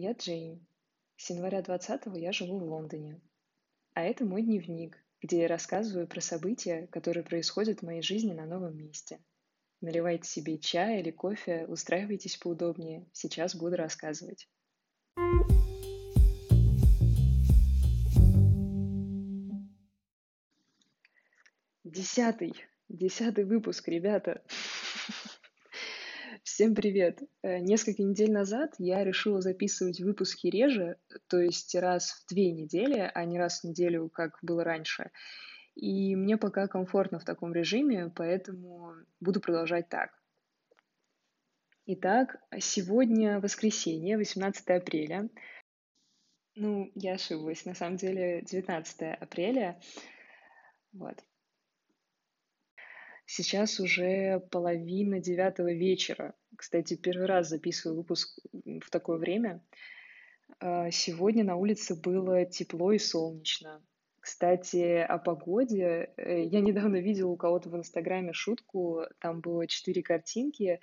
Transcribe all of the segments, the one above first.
Я Джейн. С января 20 я живу в Лондоне. А это мой дневник, где я рассказываю про события, которые происходят в моей жизни на новом месте. Наливайте себе чай или кофе, устраивайтесь поудобнее. Сейчас буду рассказывать. Десятый. Десятый выпуск, ребята. Всем привет! Э, несколько недель назад я решила записывать выпуски реже, то есть раз в две недели, а не раз в неделю, как было раньше. И мне пока комфортно в таком режиме, поэтому буду продолжать так. Итак, сегодня воскресенье, 18 апреля. Ну, я ошиблась, на самом деле 19 апреля. Вот. Сейчас уже половина девятого вечера. Кстати, первый раз записываю выпуск в такое время. А, сегодня на улице было тепло и солнечно. Кстати, о погоде. Э, я недавно видела у кого-то в Инстаграме шутку. Там было четыре картинки.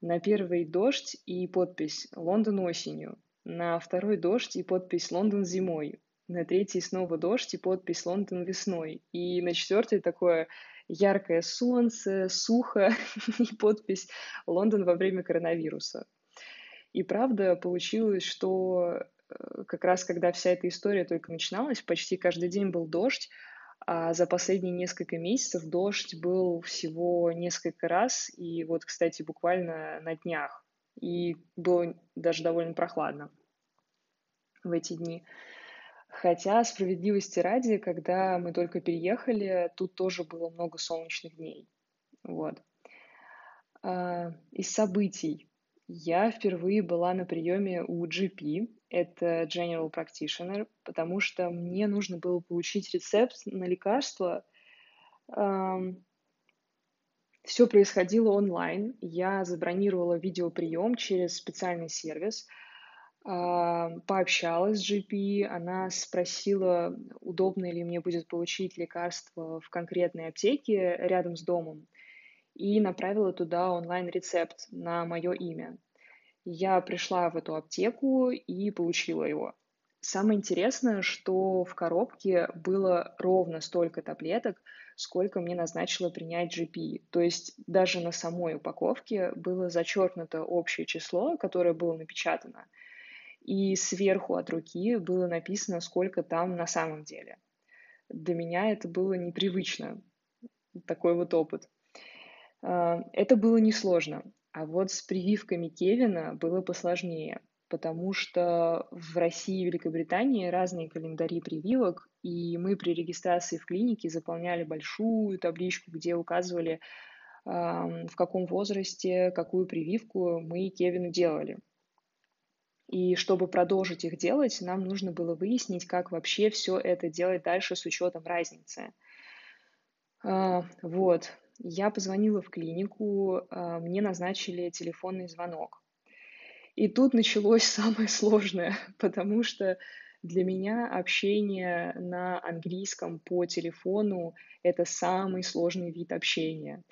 На первый дождь и подпись «Лондон осенью». На второй дождь и подпись «Лондон зимой». На третий снова дождь и подпись «Лондон весной». И на четвертый такое яркое солнце, сухо и подпись «Лондон во время коронавируса». И правда получилось, что э, как раз когда вся эта история только начиналась, почти каждый день был дождь, а за последние несколько месяцев дождь был всего несколько раз, и вот, кстати, буквально на днях. И было даже довольно прохладно в эти дни. Хотя, справедливости ради, когда мы только переехали, тут тоже было много солнечных дней. Вот. А, из событий. Я впервые была на приеме у GP, это General Practitioner, потому что мне нужно было получить рецепт на лекарство. Все происходило онлайн. Я забронировала видеоприем через специальный сервис – пообщалась с GP, она спросила, удобно ли мне будет получить лекарство в конкретной аптеке рядом с домом, и направила туда онлайн-рецепт на мое имя. Я пришла в эту аптеку и получила его. Самое интересное, что в коробке было ровно столько таблеток, сколько мне назначила принять GP. То есть даже на самой упаковке было зачеркнуто общее число, которое было напечатано – и сверху от руки было написано, сколько там на самом деле. Для меня это было непривычно, такой вот опыт. А, это было несложно, а вот с прививками Кевина было посложнее, потому что в России и Великобритании разные календари прививок, и мы при регистрации в клинике заполняли большую табличку, где указывали, в каком возрасте какую прививку мы Кевину делали. И чтобы продолжить их делать, нам нужно было выяснить, как вообще все это делать дальше с учетом разницы. А, вот, я позвонила в клинику, а, мне назначили телефонный звонок. И тут началось самое сложное, потому что для меня общение на английском по телефону — это самый сложный вид общения.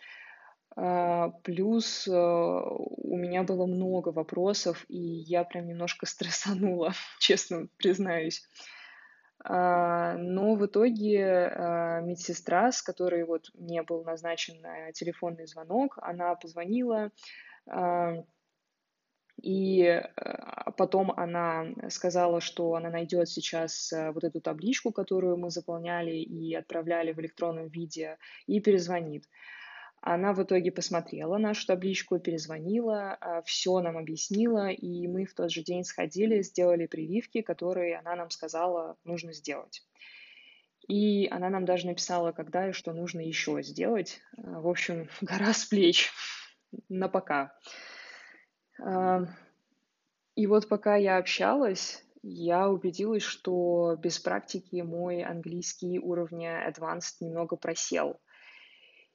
А, плюс э, у меня было много вопросов, и я прям немножко стрессанула, честно признаюсь. А, но в итоге а, медсестра, с которой вот мне был назначен э, телефонный звонок, она позвонила, и э, потом она сказала, что она найдет сейчас вот эту табличку, которую мы заполняли и отправляли в электронном виде, и перезвонит. Она в итоге посмотрела нашу табличку, перезвонила, а, все нам объяснила, и мы в тот же день сходили, сделали прививки, которые она нам сказала нужно сделать. И она нам даже написала, когда и что нужно еще сделать. А, в общем, гора с плеч на пока. А, и вот пока я общалась, я убедилась, что без практики мой английский уровня Advanced немного просел –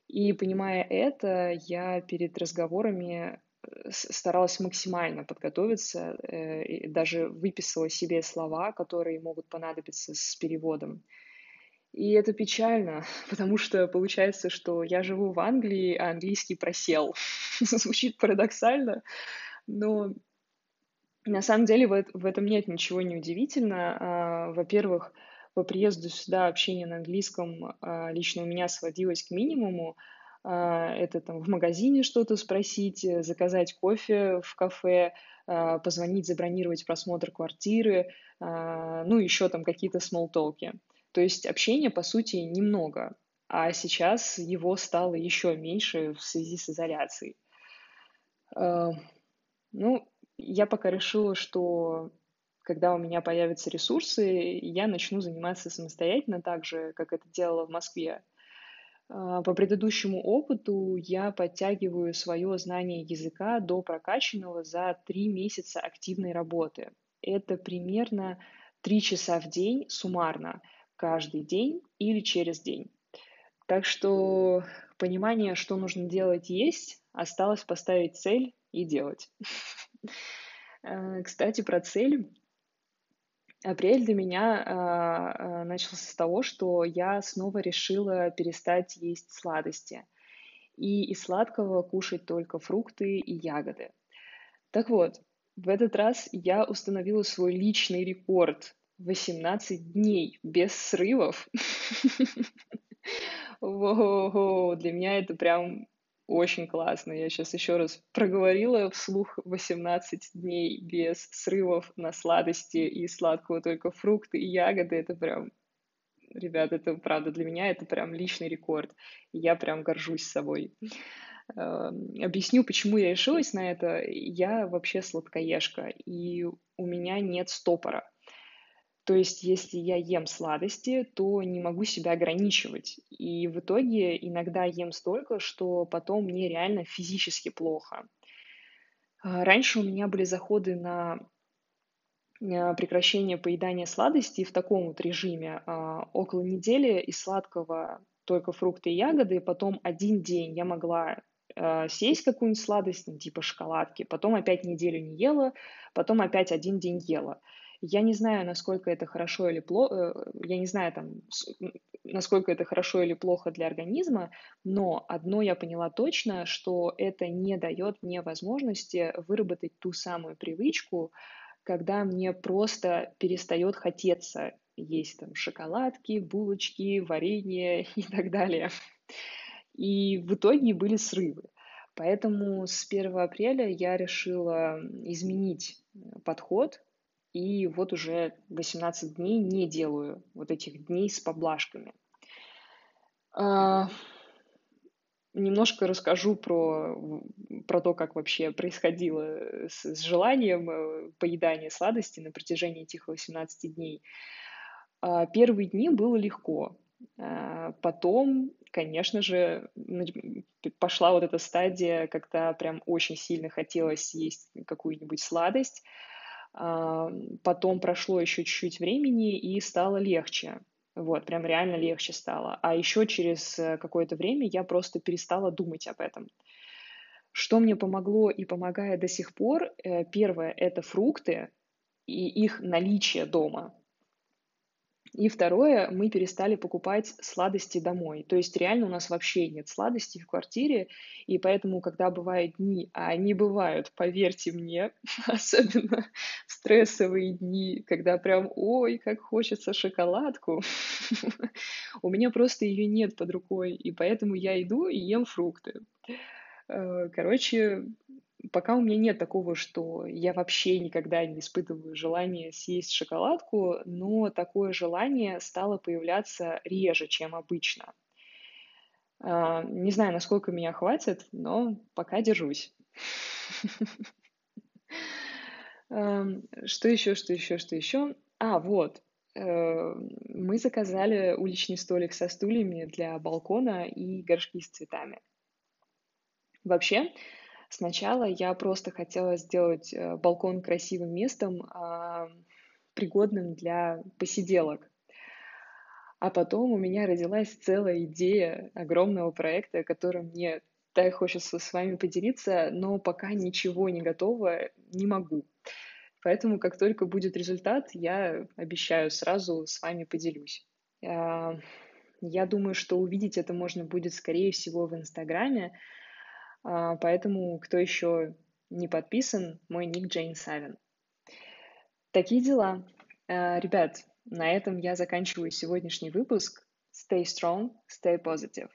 и понимая это, я перед разговорами э, старалась максимально подготовиться, э, даже выписала себе слова, которые могут понадобиться с переводом. И это печально, потому что получается, что я живу в Англии, а английский просел. Звучит парадоксально, но На самом деле в, этом нет ничего неудивительно. А, во-первых, по приезду сюда общение на английском а, лично у меня сводилось к минимуму. А, это там в магазине что-то спросить, заказать кофе в кафе, позвонить, забронировать просмотр квартиры, ну, еще там какие-то смолтолки. То есть общения, по сути, немного, а сейчас его стало еще меньше в связи с изоляцией. Ну, я пока решила, что когда у меня появятся ресурсы, я начну заниматься самостоятельно так же, как это делала в Москве. А, по предыдущему опыту я подтягиваю свое знание языка до прокачанного за три месяца активной работы. Это примерно три часа в день суммарно, каждый день или через день. Так что понимание, что нужно делать, есть. Осталось поставить цель и делать. Э, кстати, про цель. Апрель для меня а, начался с того, что я снова решила перестать есть сладости и из сладкого кушать только фрукты и ягоды. Так вот, в этот раз я установила свой личный рекорд 18 дней без срывов. Для меня это прям очень классно. Я сейчас еще раз проговорила вслух 18 дней без срывов на сладости и сладкого только фрукты и ягоды. Это прям, ребят, это правда для меня это прям личный рекорд. Я прям горжусь собой. Эм, объясню, почему я решилась на это. Я вообще сладкоежка, и у меня нет стопора. То есть, если я ем сладости, то не могу себя ограничивать. И в итоге иногда ем столько, что потом мне реально физически плохо. А, раньше у меня были заходы на а, прекращение поедания сладостей в таком вот режиме. А, около недели из сладкого только фрукты и ягоды, потом один день я могла съесть какую-нибудь сладость, ну, типа шоколадки, потом опять неделю не ела, потом опять один день ела. Я не знаю, насколько это хорошо или плохо, э, я не знаю, там, насколько это хорошо или плохо для организма, но одно я поняла точно, что это не дает мне возможности выработать ту самую привычку, когда мне просто перестает хотеться есть там шоколадки, булочки, варенье и так далее. И в итоге были срывы. Поэтому с 1 апреля я решила изменить подход и вот уже 18 дней не делаю вот этих дней с поблажками. А, немножко расскажу про, про то, как вообще происходило с, с желанием э, поедания сладости на протяжении этих 18 дней. А, первые дни было легко. А, потом, конечно же, пошла вот эта стадия, когда прям очень сильно хотелось съесть какую-нибудь сладость. Потом прошло еще чуть-чуть времени и стало легче. Вот, прям реально легче стало. А еще через э, какое-то время я просто перестала думать об этом. Что мне помогло и помогает до сих пор, э, первое – это фрукты и их наличие дома. И второе, мы перестали покупать сладости домой. То есть реально у нас вообще нет сладостей в квартире, и поэтому, когда бывают дни, а они бывают, поверьте мне, особенно стрессовые дни, когда прям, ой, как хочется шоколадку, у меня просто ее нет под рукой, и поэтому я иду и ем фрукты. Э, короче, пока у меня нет такого, что я вообще никогда не испытываю желание съесть шоколадку, но такое желание стало появляться реже, чем обычно. А, не знаю, насколько меня хватит, но пока держусь. Что еще, что еще, что еще? А, вот. Э, мы заказали уличный столик со стульями для балкона и горшки с цветами. Вообще, Сначала я просто хотела сделать э, балкон красивым местом, а, пригодным для посиделок. А потом у меня родилась целая идея огромного проекта, которым мне так хочется с вами поделиться, но пока ничего не готово, не могу. Поэтому, как только будет результат, я обещаю, сразу с вами поделюсь. А, я думаю, что увидеть это можно будет, скорее всего, в Инстаграме. А, поэтому, кто еще не подписан, мой ник Джейн Савин. Такие дела. Э, ребят, на этом я заканчиваю сегодняшний выпуск. Stay strong, stay positive.